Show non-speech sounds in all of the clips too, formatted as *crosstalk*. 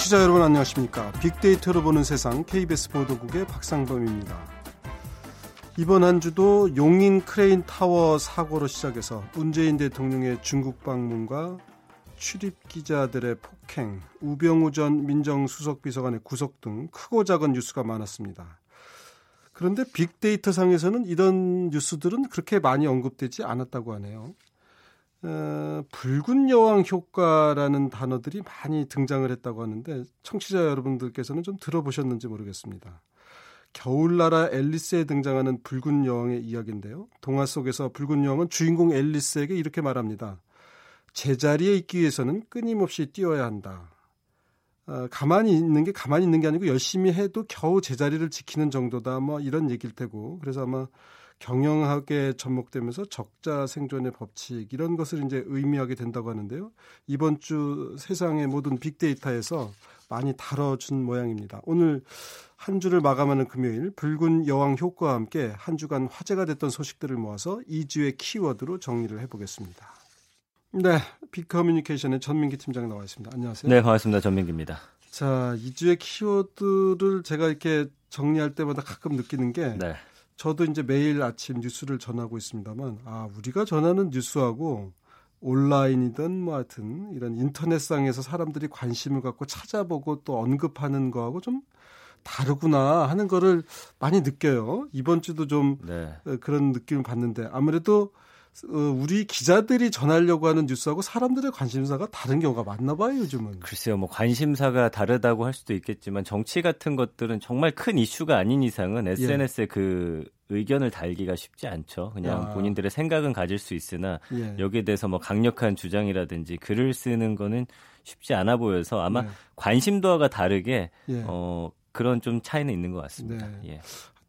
청취자 여러분 안녕하십니까? 빅데이터로 보는 세상 KBS 보도국의 박상범입니다. 이번 한 주도 용인 크레인 타워 사고로 시작해서 문재인 대통령의 중국 방문과 출입 기자들의 폭행, 우병우 전 민정수석 비서관의 구속 등 크고 작은 뉴스가 많았습니다. 그런데 빅데이터 상에서는 이런 뉴스들은 그렇게 많이 언급되지 않았다고 하네요. 어, 붉은 여왕 효과라는 단어들이 많이 등장을 했다고 하는데 청취자 여러분들께서는 좀 들어보셨는지 모르겠습니다. 겨울나라 앨리스에 등장하는 붉은 여왕의 이야기인데요. 동화 속에서 붉은 여왕은 주인공 앨리스에게 이렇게 말합니다. 제자리에 있기 위해서는 끊임없이 뛰어야 한다. 어, 가만히 있는 게 가만히 있는 게 아니고 열심히 해도 겨우 제자리를 지키는 정도다. 뭐 이런 얘기일 테고. 그래서 아마 경영학에 접목되면서 적자 생존의 법칙 이런 것을 이제 의미하게 된다고 하는데요. 이번 주 세상의 모든 빅데이터에서 많이 다뤄준 모양입니다. 오늘 한 주를 마감하는 금요일 붉은 여왕 효과와 함께 한 주간 화제가 됐던 소식들을 모아서 2주의 키워드로 정리를 해보겠습니다. 네, 빅커뮤니케이션의 전민기 팀장 나와 있습니다. 안녕하세요. 네, 반갑습니다. 전민기입니다. 자, 2주의 키워드를 제가 이렇게 정리할 때마다 가끔 느끼는 게 네. 저도 이제 매일 아침 뉴스를 전하고 있습니다만 아 우리가 전하는 뉴스하고 온라인이든 뭐 하여튼 이런 인터넷상에서 사람들이 관심을 갖고 찾아보고 또 언급하는 거하고 좀 다르구나 하는 거를 많이 느껴요. 이번 주도 좀 네. 그런 느낌을 받는데 아무래도 어, 우리 기자들이 전하려고 하는 뉴스하고 사람들의 관심사가 다른 경우가 많나 봐요, 요즘은. 글쎄요, 뭐 관심사가 다르다고 할 수도 있겠지만 정치 같은 것들은 정말 큰 이슈가 아닌 이상은 SNS에 예. 그 의견을 달기가 쉽지 않죠. 그냥 아. 본인들의 생각은 가질 수 있으나 예. 여기에 대해서 뭐 강력한 주장이라든지 글을 쓰는 거는 쉽지 않아 보여서 아마 예. 관심도가 다르게 예. 어 그런 좀 차이는 있는 것 같습니다. 네. 예.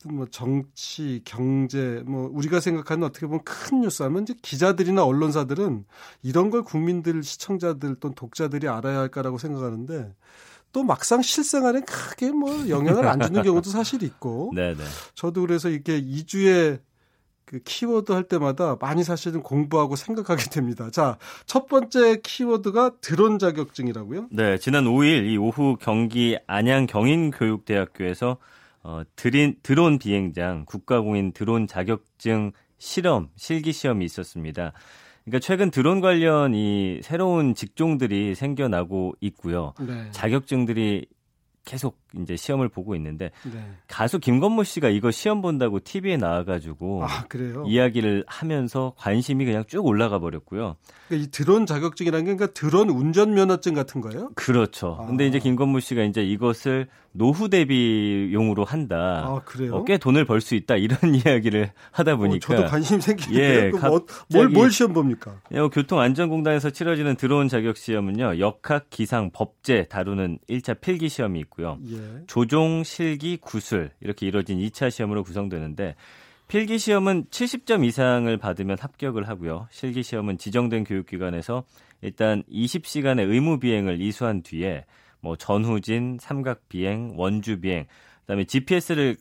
뭐 정치, 경제, 뭐 우리가 생각하는 어떻게 보면 큰 뉴스하면 이제 기자들이나 언론사들은 이런 걸 국민들, 시청자들 또는 독자들이 알아야 할까라고 생각하는데 또 막상 실생활에 크게 뭐 영향을 안 주는 경우도 사실 있고. 네네. *laughs* 네. 저도 그래서 이렇게 2주에 그 키워드 할 때마다 많이 사실은 공부하고 생각하게 됩니다. 자, 첫 번째 키워드가 드론 자격증이라고요? 네, 지난 5일 이 오후 경기 안양 경인교육대학교에서 어, 드린, 드론 비행장 국가공인 드론 자격증 실험 실기 시험이 있었습니다. 그러니까 최근 드론 관련 이 새로운 직종들이 생겨나고 있고요. 네. 자격증들이 계속 이제 시험을 보고 있는데 네. 가수 김건모 씨가 이거 시험 본다고 TV에 나와가지고 아, 이야기를 하면서 관심이 그냥 쭉 올라가 버렸고요. 그러니까 이 드론 자격증이라는 게 그러니까 드론 운전 면허증 같은 거예요? 그렇죠. 아. 근데 이제 김건모 씨가 이제 이것을 노후 대비용으로 한다. 아, 그래요? 어, 꽤 돈을 벌 수 있다 이런 *laughs* 이야기를 하다 보니까 어, 저도 관심 생기네요. 예, 뭐, 뭘, 뭘 시험 봅니까? 예, 교통안전공단에서 치러지는 드론 자격 시험은요. 역학, 기상, 법제 다루는 1차 필기 시험이 있고요. 예. 조종, 실기, 구술 이렇게 이루어진 2차 시험으로 구성되는데 필기 시험은 70점 이상을 받으면 합격을 하고요. 실기 시험은 지정된 교육기관에서 일단 20시간의 의무 비행을 이수한 뒤에 뭐 전후진, 삼각 비행, 원주 비행, 그다음에 GPS를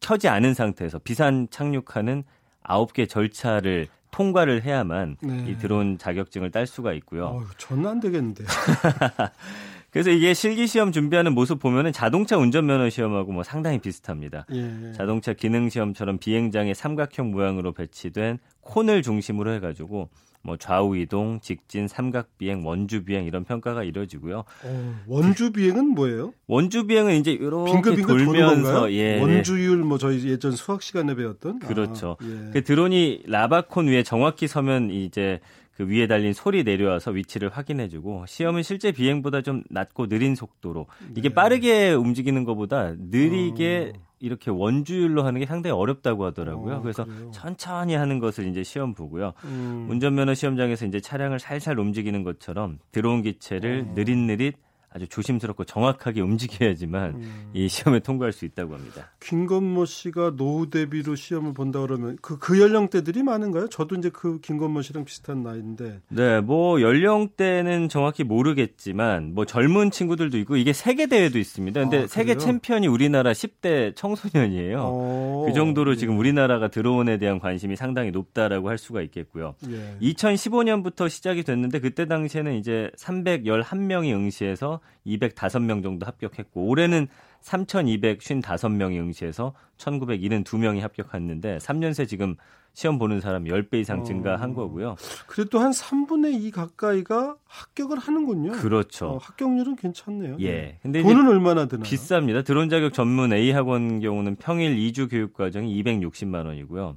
켜지 않은 상태에서 비산 착륙하는 9개 절차를 통과를 해야만 네. 이 드론 자격증을 딸 수가 있고요. 어, 전안 되겠는데. *laughs* 그래서 이게 실기 시험 준비하는 모습 보면은 자동차 운전면허 시험하고 뭐 상당히 비슷합니다. 예. 자동차 기능 시험처럼 비행장에 삼각형 모양으로 배치된 콘을 중심으로 해가지고 뭐 좌우 이동, 직진, 삼각 비행, 원주 비행 이런 평가가 이루어지고요. 어, 원주 비행은 뭐예요? 원주 비행은 이제 이렇게 빙글빙글 돌면서 예, 원주율 뭐 저희 예전 수학 시간에 배웠던 그렇죠. 아, 예. 그 드론이 라바콘 위에 정확히 서면 이제 그 위에 달린 솔이 내려와서 위치를 확인해주고 시험은 실제 비행보다 좀 낮고 느린 속도로 이게 네. 빠르게 움직이는 것보다 느리게 어. 이렇게 원주율로 하는 게 상당히 어렵다고 하더라고요. 어, 그래서 그래요? 천천히 하는 것을 이제 시험 보고요. 음. 운전면허 시험장에서 이제 차량을 살살 움직이는 것처럼 들어온 기체를 어. 느릿느릿 아주 조심스럽고 정확하게 움직여야지만 음. 이 시험에 통과할 수 있다고 합니다. 김건모 씨가 노후 대비로 시험을 본다 그러면 그, 그 연령대들이 많은가요? 저도 이제 그 김건모 씨랑 비슷한 나이인데. 네, 뭐 연령대는 정확히 모르겠지만 뭐 젊은 친구들도 있고 이게 세계 대회도 있습니다. 근데 아, 세계 챔피언이 우리나라 10대 청소년이에요. 오. 어. 그 정도로 지금 우리나라가 드론에 대한 관심이 상당히 높다라고 할 수가 있겠고요. 예. 2015년부터 시작이 됐는데 그때 당시에는 이제 311명이 응시해서 응시해서 205명 정도 합격했고 올해는 3,255명이 응시해서 1,972명이 합격했는데 3년 새 지금 시험 보는 사람 10배 이상 증가한 어. 거고요. 그래도 한 3분의 2 가까이가 합격을 하는군요. 그렇죠. 어, 합격률은 괜찮네요. 예. 네. 근데 돈은 얼마나 드나요? 비쌉니다. 드론 자격 전문 A 학원 경우는 평일 2주 교육 과정이 260만 원이고요.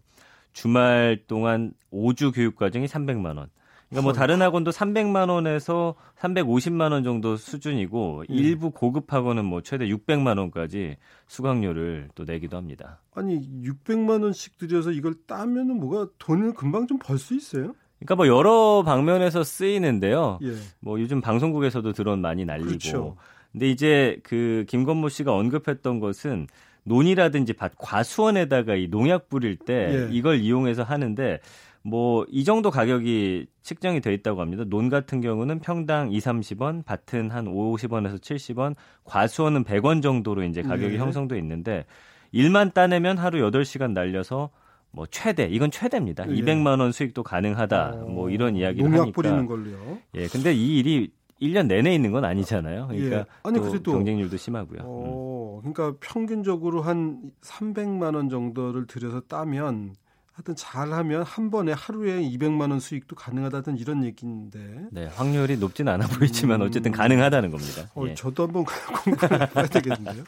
주말 동안 5주 교육 과정이 300만 원. 그러니까 뭐 다른 학원도 300만 원에서 350만 원 정도 수준이고 음. 일부 고급 학원은 뭐 최대 600만 원까지 수강료를 또 내기도 합니다. 아니 600만 원씩 들여서 이걸 따면은 뭐가 돈을 금방 좀 벌 수 있어요? 그러니까 뭐 여러 방면에서 쓰이는데요. 예. 뭐 요즘 방송국에서도 드론 많이 날리고. 그렇죠. 근데 이제 그 김건모 씨가 언급했던 것은 논이라든지 밭 과수원에다가 이 농약 뿌릴 때 예. 이걸 이용해서 하는데 뭐 이 정도 가격이 측정이 돼 있다고 합니다. 논 같은 경우는 평당 2, 30원, 밭은 한 50원에서 70원, 과수원은 100원 정도로 이제 가격이 네. 형성돼 있는데 일만 따내면 하루 8시간 날려서 뭐 최대 이건 최대입니다. 네. 200만 원 수익도 가능하다. 어, 뭐 이런 이야기를 농약 하니까. 뿌리는 걸로요. 예. 근데 이 일이 1년 내내 있는 건 아니잖아요. 그러니까 예. 아니 그래도 경쟁률도 심하고요. 어, 그러니까 평균적으로 한 300만 원 정도를 들여서 따면 하여튼 잘하면 한 번에 하루에 200만 원 수익도 가능하다든 이런 얘기인데. 네, 확률이 높진 않아 보이지만 음. 어쨌든 가능하다는 겁니다. 어, 예. 저도 한번 *laughs* 공부해 봐야 되겠는데요.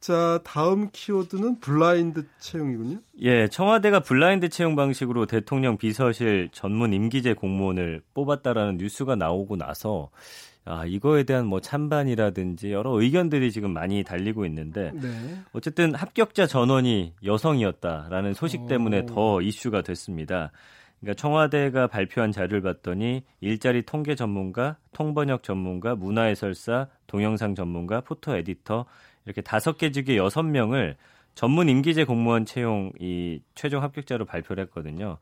자, 다음 키워드는 블라인드 채용이군요. 예, 청와대가 블라인드 채용 방식으로 대통령 비서실 전문 임기제 공무원을 뽑았다라는 뉴스가 나오고 나서 아, 이거에 대한 뭐 찬반이라든지 여러 의견들이 지금 많이 달리고 있는데 네. 어쨌든 합격자 전원이 여성이었다라는 소식 때문에 오. 더 이슈가 됐습니다. 그러니까 청와대가 발표한 자료를 봤더니 일자리 통계 전문가, 통번역 전문가, 문화해설사, 동영상 전문가, 포토 에디터 이렇게 다섯 개 직의 여섯 명을 전문 임기제 공무원 채용 이 최종 합격자로 발표를 했거든요.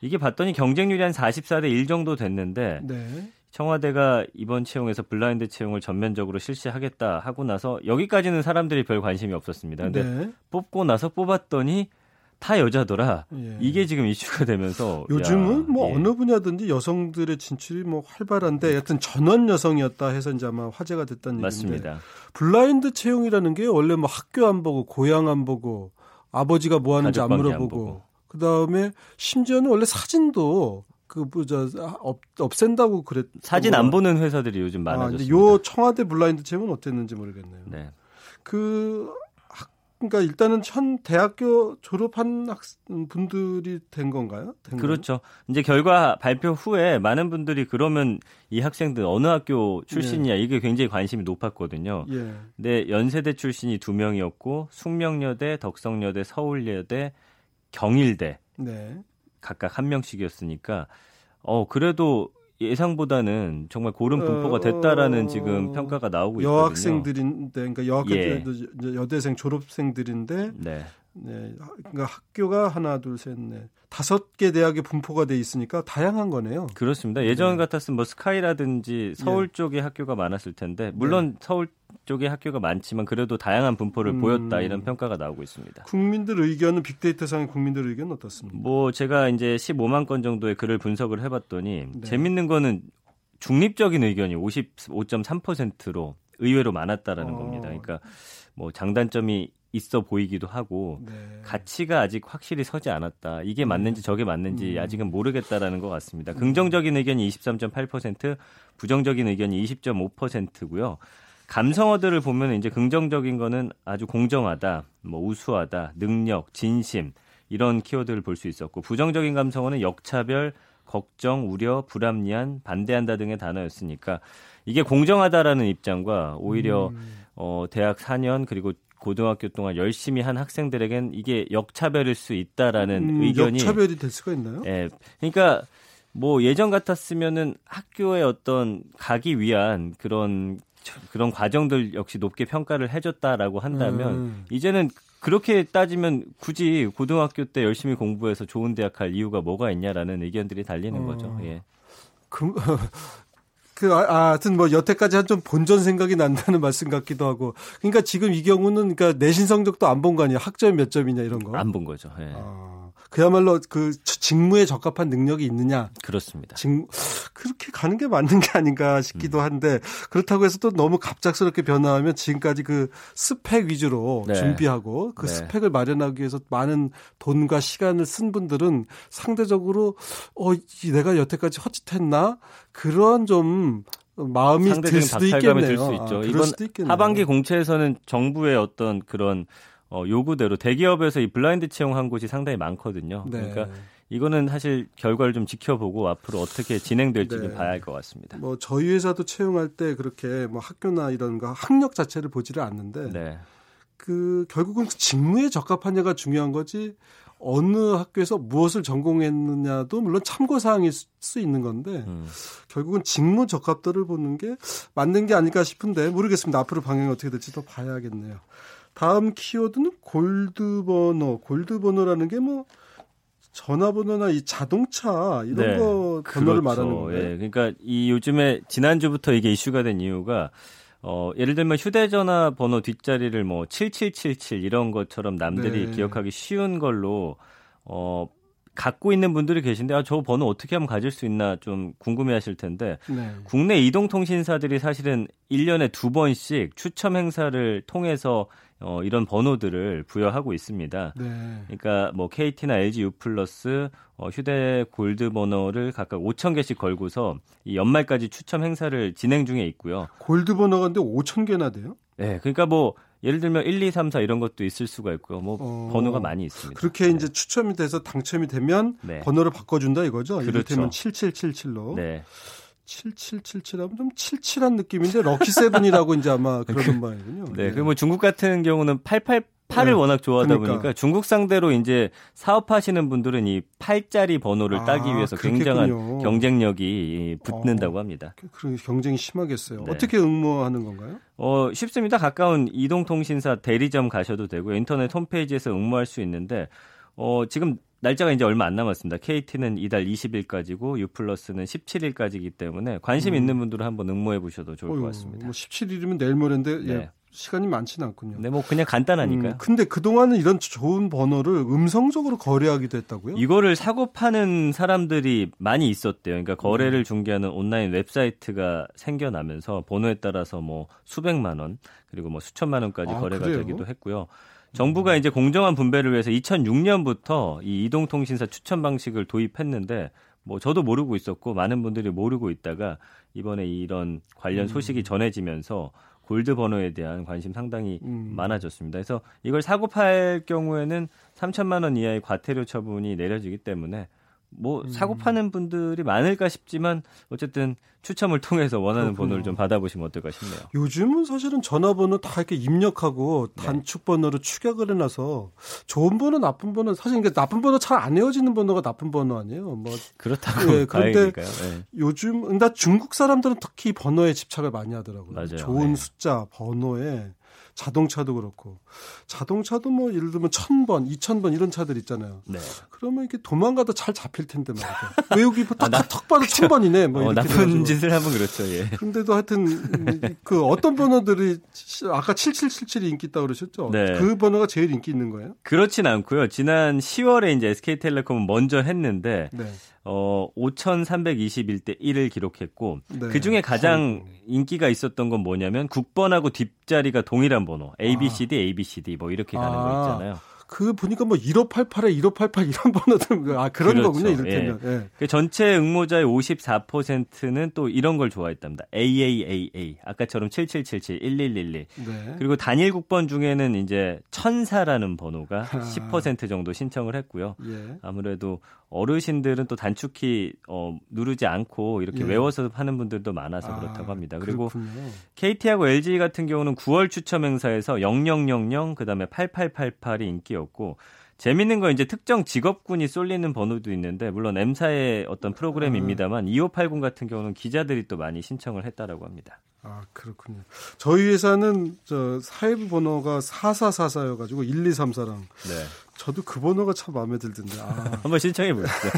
이게 봤더니 경쟁률이 한 44대 1 정도 됐는데 네. 청와대가 이번 채용에서 블라인드 채용을 전면적으로 실시하겠다 하고 나서 여기까지는 사람들이 별 관심이 없었습니다. 근데 네. 뽑고 나서 뽑았더니 다 여자더라. 예. 이게 지금 이슈가 되면서 요즘은 야, 뭐 예. 어느 분야든지 여성들의 진출이 뭐 활발한데 여튼 전원 여성이었다 해서 이제 아마 화제가 됐다는 맞습니다. 얘기인데 블라인드 채용이라는 게 원래 뭐 학교 안 보고 고향 안 보고 아버지가 뭐 하는지 안 물어보고 그 다음에 심지어는 원래 사진도 그저 뭐 없앤다고 그랬 사진 안 보는 회사들이 요즘 아, 많아졌습니다. 아, 요 청와대 블라인드 채용은 어땠는지 모르겠네요. 네. 그 그러니까 일단은 현 대학교 졸업한 학생 분들이 된 건가요? 된 그렇죠. 이제 결과 발표 후에 많은 분들이 그러면 이 학생들 어느 학교 출신이야 예. 이게 굉장히 관심이 높았거든요. 예. 근데 연세대 출신이 두 명이었고 숙명여대, 덕성여대, 서울여대, 경일대 네. 각각 한 명씩이었으니까 어 그래도 예상보다는 정말 고른 분포가 됐다라는 어... 지금 평가가 나오고 있거든요. 여학생들인데, 그러니까 여학교 예. 여대생 졸업생들인데, 네. 네, 그러니까 학교가 하나, 둘, 셋, 넷, 다섯 개 대학에 분포가 돼 있으니까 다양한 거네요. 그렇습니다. 예전 네. 같았으면 뭐 스카이라든지 서울 네. 쪽에 학교가 많았을 텐데 물론 네. 서울 쪽에 학교가 많지만 그래도 다양한 분포를 음... 보였다 이런 평가가 나오고 있습니다. 국민들 의견은 빅데이터상의 국민들 의견은 어떻습니까? 뭐 제가 이제 15만 건 정도의 글을 분석을 해봤더니 네. 재밌는 거는 중립적인 의견이 55.3%로 의외로 많았다라는 어... 겁니다. 그러니까 뭐 장단점이 있어 보이기도 하고 네. 가치가 아직 확실히 서지 않았다. 이게 맞는지 저게 맞는지 음. 아직은 모르겠다라는 것 같습니다. 긍정적인 의견이 23.8%, 부정적인 의견이 20.5%고요. 감성어들을 보면 이제 긍정적인 거는 아주 공정하다, 뭐 우수하다, 능력, 진심 이런 키워드를 볼 수 있었고 부정적인 감성어는 역차별, 걱정, 우려, 불합리한, 반대한다 등의 단어였으니까 이게 공정하다라는 입장과 오히려 음. 어, 대학 4년 그리고 고등학교 동안 열심히 한 학생들에겐 이게 역차별일 수 있다라는 음, 의견이 역차별이 될 수가 있나요? 예. 그러니까 뭐 예전 같았으면은 학교에 어떤 가기 위한 그런 그런 과정들 역시 높게 평가를 해줬다라고 한다면 음. 이제는 그렇게 따지면 굳이 고등학교 때 열심히 공부해서 좋은 대학 갈 이유가 뭐가 있냐라는 의견들이 달리는 어. 거죠. 예. 그, *laughs* 그, 아, 아, 하여튼 뭐 여태까지 한 좀 본전 생각이 난다는 *laughs* 말씀 같기도 하고. 그러니까 지금 이 경우는 그러니까 내신 성적도 안 본 거 아니에요? 학점 몇 점이냐 이런 거. 안 본 거죠. 예. 아, 그야말로 그 직무에 적합한 능력이 있느냐. 그렇습니다. 직, 그렇게 가는 게 맞는 게 아닌가 싶기도 음. 한데 그렇다고 해서 또 너무 갑작스럽게 변화하면 지금까지 그 스펙 위주로 네. 준비하고 그 네. 스펙을 마련하기 위해서 많은 돈과 시간을 쓴 분들은 상대적으로 어 내가 여태까지 헛짓했나 그런 좀 마음이 들 수도 있겠네요. 들수 아, 있죠. 아, 이번 하반기 공채에서는 정부의 어떤 그런 어, 요구대로 대기업에서 이 블라인드 채용한 곳이 상당히 많거든요. 네. 그러니까 이거는 사실 결과를 좀 지켜보고 앞으로 어떻게 진행될지 네. 봐야 할 것 같습니다. 뭐 저희 회사도 채용할 때 그렇게 뭐 학교나 이런 거 학력 자체를 보지를 않는데 네. 그 결국은 그 직무에 적합하냐가 중요한 거지 어느 학교에서 무엇을 전공했느냐도 물론 참고 사항일 수 있는 건데 음. 결국은 직무 적합도를 보는 게 맞는 게 아닐까 싶은데 모르겠습니다. 앞으로 방향이 어떻게 될지 더 봐야겠네요. 다음 키워드는 골드버너. 골드버너라는 게 뭐 전화번호나 이 자동차 이런 네. 거 번호를 그렇죠. 말하는 거예요. 예. 그러니까 이 요즘에 지난주부터 이게 이슈가 된 이유가 어, 예를 들면 휴대전화 번호 뒷자리를 뭐 7777 이런 것처럼 남들이 네. 기억하기 쉬운 걸로 어, 갖고 있는 분들이 계신데 아, 저 번호 어떻게 하면 가질 수 있나 좀 궁금해 하실 텐데 네. 국내 이동통신사들이 사실은 1년에 두 번씩 추첨 행사를 통해서 어, 이런 번호들을 부여하고 있습니다. 네. 그러니까 뭐 KT나 LG U 플러스 어, 휴대 골드 번호를 각각 5천 개씩 걸고서 이 연말까지 추첨 행사를 진행 중에 있고요. 골드 번호가 근데 5천 개나 돼요? 네, 그러니까 뭐 예를 들면 1, 2, 3, 4 이런 것도 있을 수가 있고요. 뭐 어, 번호가 많이 있습니다. 그렇게 네. 이제 추첨이 돼서 당첨이 되면 네. 번호를 바꿔준다 이거죠. 그렇죠. 이를테면 7777로. 네. 7777하면 좀 칠칠한 느낌인데 럭키 세븐이라고 이제 아마 그러는 *laughs* 바이군요. 네, 네. 그리고 뭐 중국 같은 경우는 888을 네. 워낙 좋아하다 그러니까. 보니까 중국 상대로 이제 사업하시는 분들은 이 8자리 번호를 아, 따기 위해서 그렇겠군요. 굉장한 경쟁력이 붙는다고 어, 합니다. 그런 경쟁이 심하겠어요. 네. 어떻게 응모하는 건가요? 어, 쉽습니다. 가까운 이동통신사 대리점 가셔도 되고 인터넷 홈페이지에서 응모할 수 있는데 어, 지금 날짜가 이제 얼마 안 남았습니다. KT는 이달 20일까지고 유플러스는 17일까지이기 때문에 관심 음. 있는 분들은 한번 응모해 보셔도 좋을 어휴, 것 같습니다. 뭐 17일이면 내일 모레인데 예, 네. 시간이 많지는 않군요. 네, 뭐 그냥 간단하니까요. 음, 근데 그동안은 이런 좋은 번호를 음성적으로 거래하기도 했다고요? 이거를 사고 파는 사람들이 많이 있었대요. 그러니까 거래를 음. 중개하는 온라인 웹사이트가 생겨나면서 번호에 따라서 뭐 수백만 원 그리고 뭐 수천만 원까지 아, 거래가 그래요? 되기도 했고요. 정부가 이제 공정한 분배를 위해서 2006년부터 이 이동통신사 추천 방식을 도입했는데 뭐 저도 모르고 있었고 많은 분들이 모르고 있다가 이번에 이런 관련 음. 소식이 전해지면서 골드 번호에 대한 관심 상당히 음. 많아졌습니다. 그래서 이걸 사고 팔 경우에는 3천만 원 이하의 과태료 처분이 내려지기 때문에 뭐 음. 사고 파는 분들이 많을까 싶지만 어쨌든 추첨을 통해서 원하는 그렇구나. 번호를 좀 받아보시면 어떨까 싶네요. 요즘은 사실은 전화번호 다 이렇게 입력하고 네. 단축 번호로 추격을 해놔서 좋은 번호, 나쁜 번호 사실 이게 나쁜 번호 잘안 외워지는 번호가 나쁜 번호 아니에요. 뭐 그렇다고 예, 그런데 네. 요즘 근데 중국 사람들은 특히 번호에 집착을 많이 하더라고요. 맞아요. 좋은 네. 숫자, 번호에 자동차도 그렇고 자동차도 뭐 예를 들면 천 번, 이천 번 이런 차들 있잖아요. 네. 그러면 이렇게 도망가도 잘 잡힐 텐데 말이죠. 외우기 아, 딱, 딱 봐도 천 번이네. 뭐 어, 나쁜 해가지고. 짓을 하면 그렇죠. 예. 근데도 하여튼 그 어떤 번호들이 아까 7777이 인기 있다고 그러셨죠? 네. 그 번호가 제일 인기 있는 거예요? 그렇진 않고요. 지난 10월에 이제 SK텔레콤은 먼저 했는데 네. 어 5,321대 1을 기록했고 네. 그 중에 가장 인기가 있었던 건 뭐냐면 국번하고 뒷자리가 동일한 번호 ABCD, 아. ABCD 뭐 이렇게 가는 아. 거 있잖아요. 그 보니까 뭐 1588에 1588 이런 번호들 아 그런 그렇죠. 거군요 이를테면. 예. 예. 그 전체 응모자의 54%는 또 이런 걸 좋아했답니다. AAAA 아까처럼 7777 1111 네. 그리고 단일 국번 중에는 이제 천사라는 번호가 10% 정도 신청을 했고요. 예. 아무래도 어르신들은 또 단축키 어, 누르지 않고 이렇게 예. 외워서 하는 분들도 많아서 아, 그렇다고 합니다. 그리고 그렇군요. KT하고 LG 같은 경우는 9월 추첨 행사에서 0000 그다음에 8888이 인기였고 재밌는 건 이제 특정 직업군이 쏠리는 번호도 있는데 물론 M사의 어떤 프로그램입니다만 아. 2580 같은 경우는 기자들이 또 많이 신청을 했다라고 합니다. 아 그렇군요. 저희 회사는 저 사회부 번호가 4444여 가지고 1234랑 네. 저도 그 번호가 참 마음에 들던데. 아. *laughs* 한번 신청해 보시죠.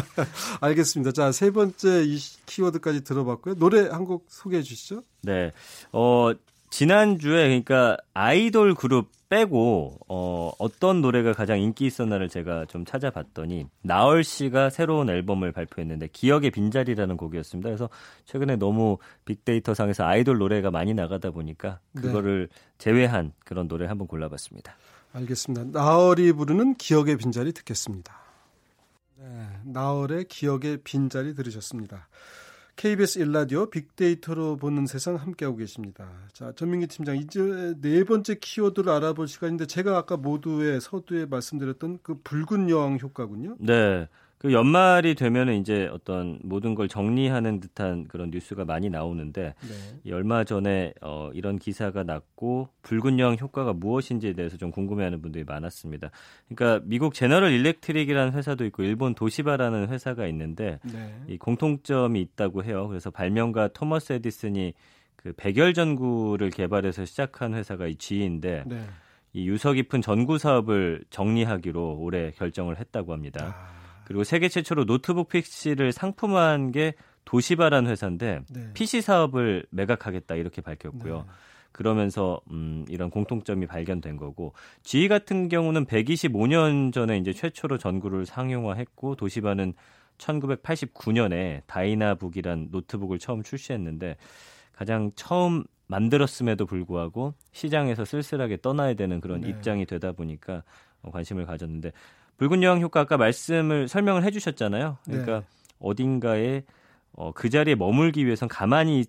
*laughs* 알겠습니다. 자, 세 번째 이 키워드까지 들어봤고요. 노래 한 곡 소개해 주시죠. 네. 어, 지난주에 그러니까 아이돌 그룹 빼고 어, 어떤 노래가 가장 인기 있었나를 제가 좀 찾아봤더니 나얼 씨가 새로운 앨범을 발표했는데 기억의 빈자리라는 곡이었습니다. 그래서 최근에 너무 빅데이터 상에서 아이돌 노래가 많이 나가다 보니까 네. 그거를 네. 제외한 그런 노래 한번 골라봤습니다. 알겠습니다. 나얼이 부르는 기억의 빈자리 듣겠습니다. 네, 나얼의 기억의 빈자리 들으셨습니다. KBS 일라디오 빅데이터로 보는 세상 함께하고 계십니다. 자, 전민기 팀장, 이제 네 번째 키워드를 알아볼 시간인데 제가 아까 모두의 서두에 말씀드렸던 그 붉은 여왕 효과군요. 네. 그 연말이 되면은 이제 어떤 모든 걸 정리하는 듯한 그런 뉴스가 많이 나오는데 네. 얼마 전에 어, 이런 기사가 났고 붉은 영 효과가 무엇인지에 대해서 좀 궁금해하는 분들이 많았습니다. 그러니까 미국 제너럴 일렉트릭이라는 회사도 있고 일본 도시바라는 회사가 있는데 네. 이 공통점이 있다고 해요. 그래서 발명가 토머스 에디슨이 그 백열 전구를 개발해서 시작한 회사가 이 G인데 네. 이 유서 깊은 전구 사업을 정리하기로 올해 결정을 했다고 합니다. 아. 그리고 세계 최초로 노트북 PC를 상품화한 게 도시바란 회사인데 네. PC 사업을 매각하겠다 이렇게 밝혔고요. 네. 그러면서 음, 이런 공통점이 발견된 거고 GE 같은 경우는 125년 전에 이제 최초로 전구를 상용화했고 도시바는 1989년에 다이나북이란 노트북을 처음 출시했는데 가장 처음 만들었음에도 불구하고 시장에서 쓸쓸하게 떠나야 되는 그런 네. 입장이 되다 보니까 관심을 가졌는데 붉은 여왕 효과 아까 말씀을 설명을 해주셨잖아요. 그러니까 네. 어딘가에 어, 그 자리에 머물기 위해선 가만히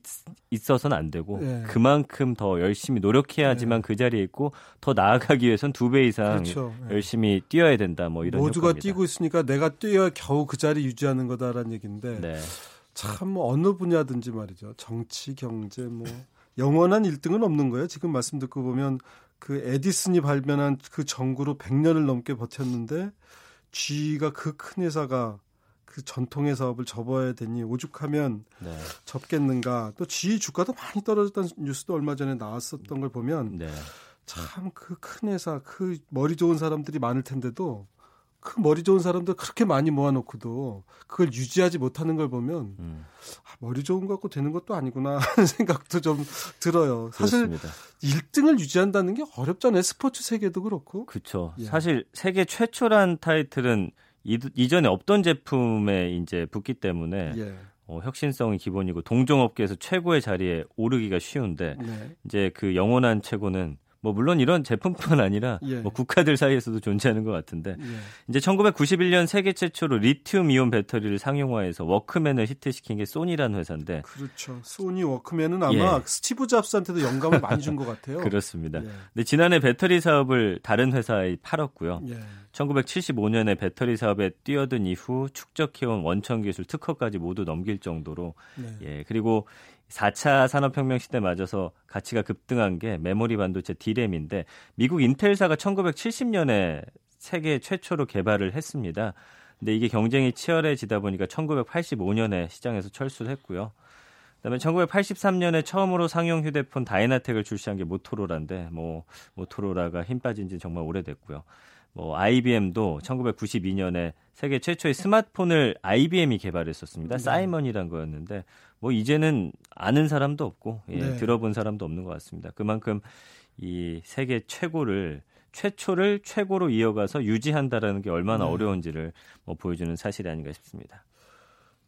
있, 어서는안 되고 네. 그만큼 더 열심히 노력해야지만 네. 그 자리에 있고 더 나아가기 위해선 두 배 이상 그렇죠. 네. 열심히 뛰어야 된다. 뭐 이런 모두가 효과입니다. 뛰고 있으니까 내가 뛰어야 겨우 그 자리 유지하는 거다라는 얘기인데 네. 참 어느 분야든지 말이죠. 정치, 경제 뭐 영원한 1등은 없는 거예요. 지금 말씀 듣고 보면 그 에디슨이 발명한 그 전구로 100년을 넘게 버텼는데 G가 그 큰 회사가 그 전통의 사업을 접어야 되니 오죽하면 네. 접겠는가. 또 G 주가도 많이 떨어졌다는 뉴스도 얼마 전에 나왔었던 걸 보면 네. 참그 큰 회사, 그 머리 좋은 사람들이 많을 텐데도 그 머리 좋은 사람들 그렇게 많이 모아놓고도 그걸 유지하지 못하는 걸 보면 음. 아, 머리 좋은 거 갖고 되는 것도 아니구나 하는 *laughs* 생각도 좀 들어요. 사실 그렇습니다. 1등을 유지한다는 게 어렵잖아요. 스포츠 세계도 그렇고. 그렇죠. 예. 사실 세계 최초란 타이틀은 이, 전에 없던 제품에 이제 붙기 때문에 예. 어, 혁신성이 기본이고 동종업계에서 최고의 자리에 오르기가 쉬운데 네. 이제 그 영원한 최고는 뭐 물론 이런 제품뿐 아니라 예. 뭐 국가들 사이에서도 존재하는 것 같은데 예. 이제 1991년 세계 최초로 리튬 이온 배터리를 상용화해서 워크맨을 히트시킨 게 소니라는 회사인데 그렇죠. 소니 워크맨은 아마 예. 스티브 잡스한테도 영감을 많이 준 것 같아요. *laughs* 그렇습니다. 예. 근데 지난해 배터리 사업을 다른 회사에 팔았고요. 1975년에 예. 배터리 사업에 뛰어든 이후 축적해온 원천 기술 특허까지 모두 넘길 정도로 네. 예 그리고 4차 산업혁명 시대 맞아서 가치가 급등한 게 메모리 반도체 D램인데 미국 인텔사가 1970년에 세계 최초로 개발을 했습니다. 근데 이게 경쟁이 치열해지다 보니까 1985년에 시장에서 철수를 했고요. 그다음에 1983년에 처음으로 상용 휴대폰 다이나텍을 출시한 게 모토로라인데 뭐 모토로라가 힘 빠진 지 정말 오래됐고요. 뭐 IBM도 1992년에 세계 최초의 스마트폰을 IBM이 개발했었습니다. 네. 사이먼이란 거였는데 뭐 이제는 아는 사람도 없고 예, 네. 들어본 사람도 없는 것 같습니다. 그만큼 이 세계 최고를 최초를 최고로 이어가서 유지한다라는 게 얼마나 네. 어려운지를 뭐 보여주는 사실이 아닌가 싶습니다.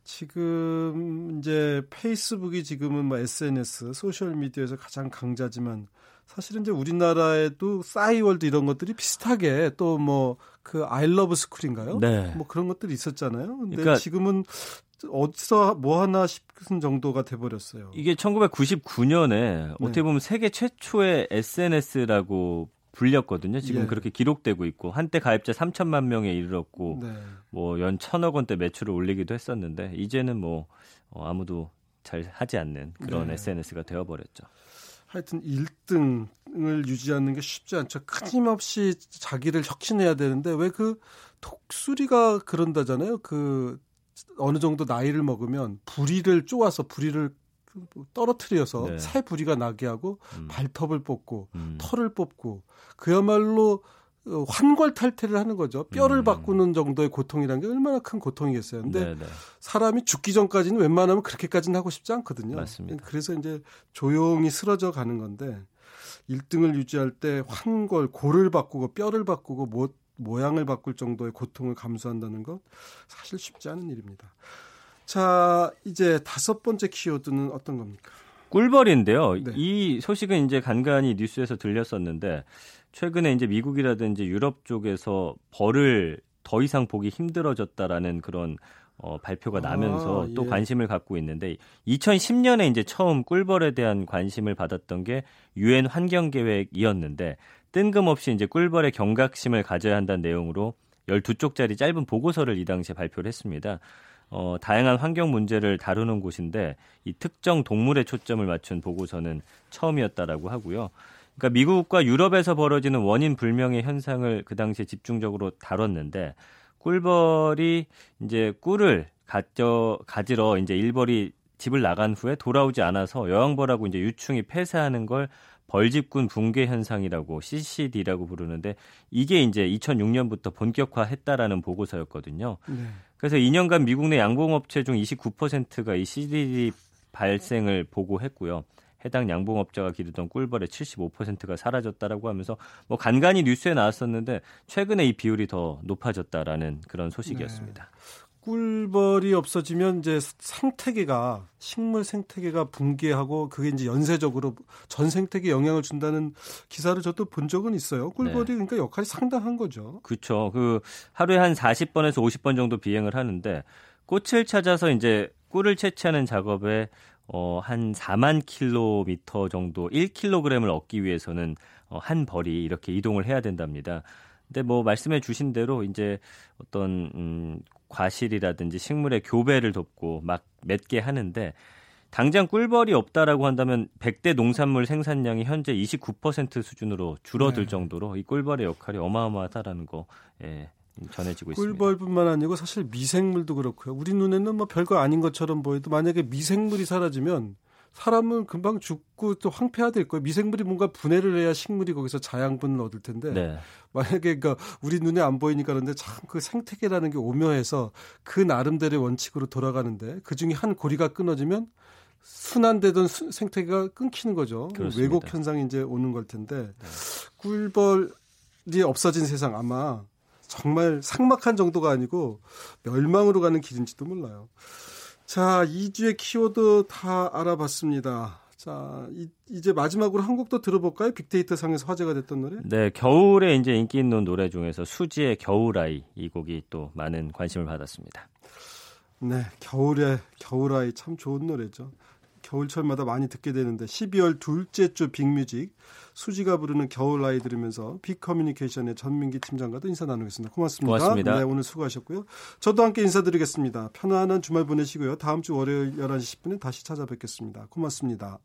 지금 이제 페이스북이 지금은 뭐 SNS 소셜 미디어에서 가장 강자지만 사실은 이제 우리나라에도 싸이월드 이런 것들이 비슷하게 또 뭐 그 아이러브 스쿨인가요? 네. 뭐 그런 것들이 있었잖아요. 근데 그러니까 지금은 어디서 뭐 하나 싶은 정도가 돼 버렸어요. 이게 1999년에 어떻게 보면 세계 최초의 SNS라고 불렸거든요. 지금 예. 그렇게 기록되고 있고 한때 가입자 3천만 명에 이르렀고 네. 뭐연 천억 원대 매출을 올리기도 했었는데 이제는 뭐 어, 아무도 잘 하지 않는 그런 네. SNS가 되어버렸죠. 하여튼 1등을 유지하는 게 쉽지 않죠. 끊임없이 자기를 혁신해야 되는데 왜 그 독수리가 그런다잖아요. 그 어느 정도 나이를 먹으면 부리를 쪼아서 부리를 떨어뜨려서 네. 새 부리가 나게 하고 음. 발톱을 뽑고 음. 털을 뽑고 그야말로 어, 환골 탈태를 하는 거죠. 뼈를 음. 바꾸는 정도의 고통이라는 게 얼마나 큰 고통이겠어요. 근데 네네. 네. 사람이 죽기 전까지는 웬만하면 그렇게까지는 하고 싶지 않거든요. 맞습니다. 그래서 이제 조용히 쓰러져 가는 건데 1등을 유지할 때 환골, 골을 바꾸고 뼈를 바꾸고 모, 모양을 바꿀 정도의 고통을 감수한다는 것 사실 쉽지 않은 일입니다. 자, 이제 다섯 번째 키워드는 어떤 겁니까? 꿀벌인데요. 네. 이 소식은 이제 간간히 뉴스에서 들렸었는데 최근에 이제 미국이라든지 유럽 쪽에서 벌을 더 이상 보기 힘들어졌다라는 그런 어, 발표가 나면서 아, 또 예. 관심을 갖고 있는데 2010년에 이제 처음 꿀벌에 대한 관심을 받았던 게 유엔 환경 계획이었는데 뜬금없이 이제 꿀벌의 경각심을 가져야 한다는 내용으로 12쪽짜리 짧은 보고서를 이 당시에 발표를 했습니다. 어, 다양한 환경 문제를 다루는 곳인데 이 특정 동물에 초점을 맞춘 보고서는 처음이었다라고 하고요. 그러니까 미국과 유럽에서 벌어지는 원인 불명의 현상을 그 당시에 집중적으로 다뤘는데 꿀벌이 이제 꿀을 가져 가지러 이제 일벌이 집을 나간 후에 돌아오지 않아서 여왕벌하고 이제 유충이 폐사하는 걸 벌집군 붕괴 현상이라고 CCD라고 부르는데 이게 이제 2006년부터 본격화했다라는 보고서였거든요. 네. 그래서 2년간 미국 내 양봉업체 중 29%가 이 CCD 발생을 보고했고요. 해당 양봉업자가 기르던 꿀벌의 75%가 사라졌다라고 하면서 뭐 간간히 뉴스에 나왔었는데 최근에 이 비율이 더 높아졌다라는 그런 소식이었습니다. 네. 꿀벌이 없어지면 이제 생태계가 식물 생태계가 붕괴하고 그게 이제 연쇄적으로 전 생태계에 영향을 준다는 기사를 저도 본 적은 있어요. 꿀벌이 네. 그러니까 역할이 상당한 거죠. 그렇죠. 그 하루에 한 40번에서 50번 정도 비행을 하는데 꽃을 찾아서 이제 꿀을 채취하는 작업에 어, 한 4만 킬로미터 정도 1kg을 얻기 위해서는 어, 한 벌이 이렇게 이동을 해야 된답니다. 근데 뭐 말씀해 주신 대로 이제 어떤 음, 과실이라든지 식물의 교배를 돕고 막 맺게 하는데 당장 꿀벌이 없다라고 한다면 100대 농산물 생산량이 현재 29% 수준으로 줄어들 네. 정도로 이 꿀벌의 역할이 어마어마하다라는 거 예, 전해지고 있습니다. 꿀벌뿐만 아니고 사실 미생물도 그렇고요. 우리 눈에는 뭐 별거 아닌 것처럼 보여도 만약에 미생물이 사라지면 사람은 금방 죽고 또 황폐화될 거예요. 미생물이 뭔가 분해를 해야 식물이 거기서 자양분을 얻을 텐데 네. 만약에 그러니까 우리 눈에 안 보이니까 그런데 참 그 생태계라는 게 오묘해서 그 나름대로의 원칙으로 돌아가는데 그 중에 한 고리가 끊어지면 순환되던 생태계가 끊기는 거죠. 그렇습니다. 왜곡 현상이 이제 오는 걸 텐데 네. 꿀벌이 없어진 세상 아마 정말 상막한 정도가 아니고 멸망으로 가는 길인지도 몰라요. 자, 2주의 키워드 다 알아봤습니다. 자, 이, 제 마지막으로 한 곡도 들어볼까요? 빅데이터 상에서 화제가 됐던 노래? 네, 겨울에 이제 인기 있는 노래 중에서 수지의 겨울아이 이 곡이 또 많은 관심을 받았습니다. 네, 겨울에 겨울아이 참 좋은 노래죠. 겨울철마다 많이 듣게 되는데 12월 둘째 주 빅뮤직 수지가 부르는 겨울 아이 들으면서 빅커뮤니케이션의 전민기 팀장과도 인사 나누겠습니다. 고맙습니다. 고맙습니다. 네, 오늘 수고하셨고요. 저도 함께 인사드리겠습니다. 편안한 주말 보내시고요. 다음 주 월요일 11시 10분에 다시 찾아뵙겠습니다. 고맙습니다.